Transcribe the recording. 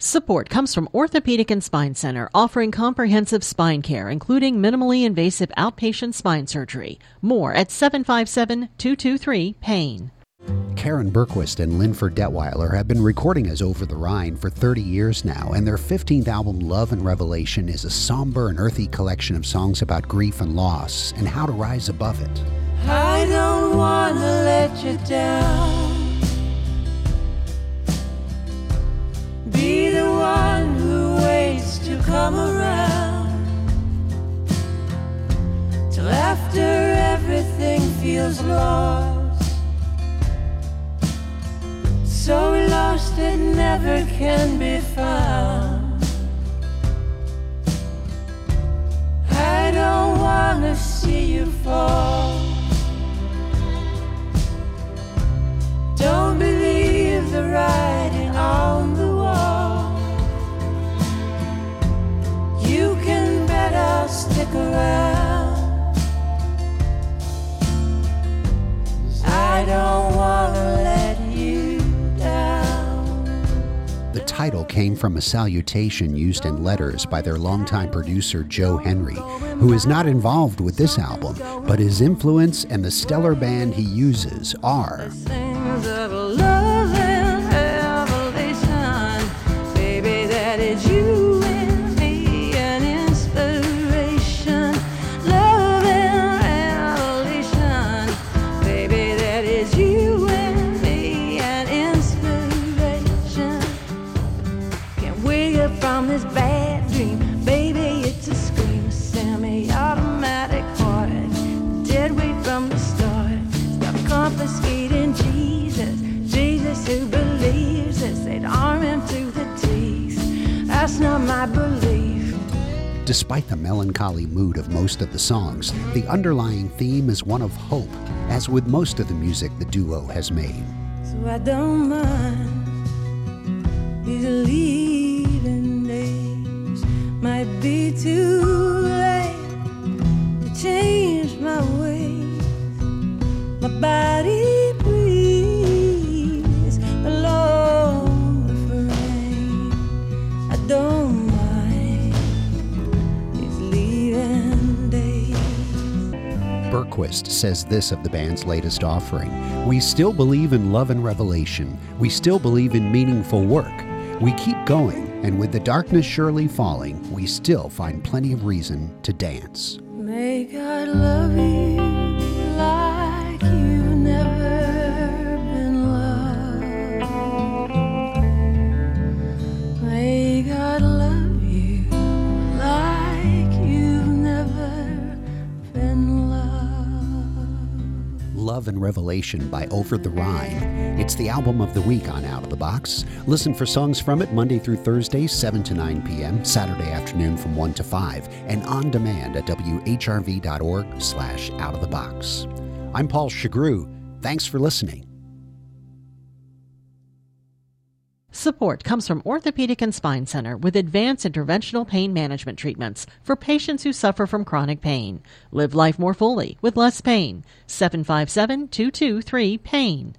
Support comes from Orthopedic and Spine Center, offering comprehensive spine care, including minimally invasive outpatient spine surgery. More at 757 223 PAIN. Karin Bergquist and Linford Detwiler have been recording as Over the Rhine for 30 years now, and their 15th album, Love and Revelation, is a somber and earthy collection of songs about grief and loss and how to rise above it. I don't want to let you down. Feels lost. So lost it never can be found. I don't wanna see you fall. The title came from a salutation used in letters by their longtime producer Joe Henry, who is not involved with this album, but his influence and the stellar band he uses are. From this bad dream, baby, it's a scream, semi-automatic heart, dead weight from the start. Stop confiscating Jesus, Jesus who believes us, they'd arm him to the teeth. That's not my belief. Despite the melancholy mood of most of the songs, the underlying theme is one of hope, as with most of the music the duo has made. So I don't mind these Bergquist says this of the band's latest offering We still believe in love and revelation. We still believe in meaningful work. We keep going, and with the darkness surely falling, we still find plenty of reason to dance. May God love you Love and Revelation by Over the Rhine. It's the album of the week on Out of the Box. Listen for songs from it Monday through Thursday, 7 to 9 p.m., Saturday afternoon from 1 to 5, and on demand at whrv.org slash out of the box. I'm Paul Chagru. Thanks for listening. Support comes from Orthopedic and Spine Center with advanced interventional pain management treatments for patients who suffer from chronic pain. Live life more fully with less pain. 757 223 PAIN.